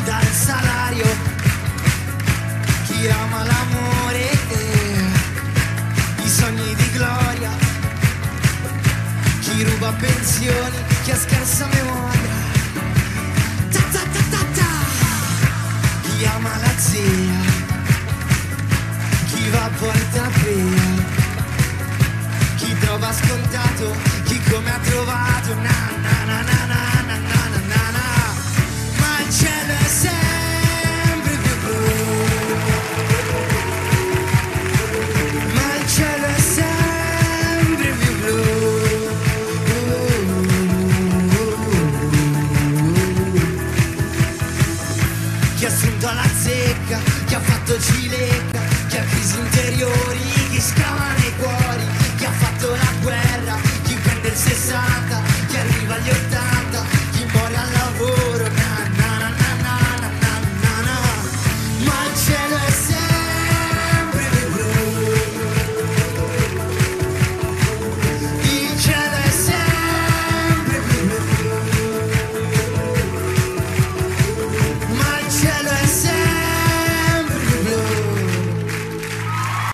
più dal salario, chi ama l'amore e i sogni di gloria, chi ruba pensioni, chi ha scarsa memoria, ta ta ta ta ta, chi ama la zia, chi va a porta via, chi trova scontato Chi ha assunto la zecca, chi ha fatto cilecca, chi ha crisi interiori, chi scava nei cuori, chi ha fatto la guerra, chi prende il 60, chi arriva agli 80.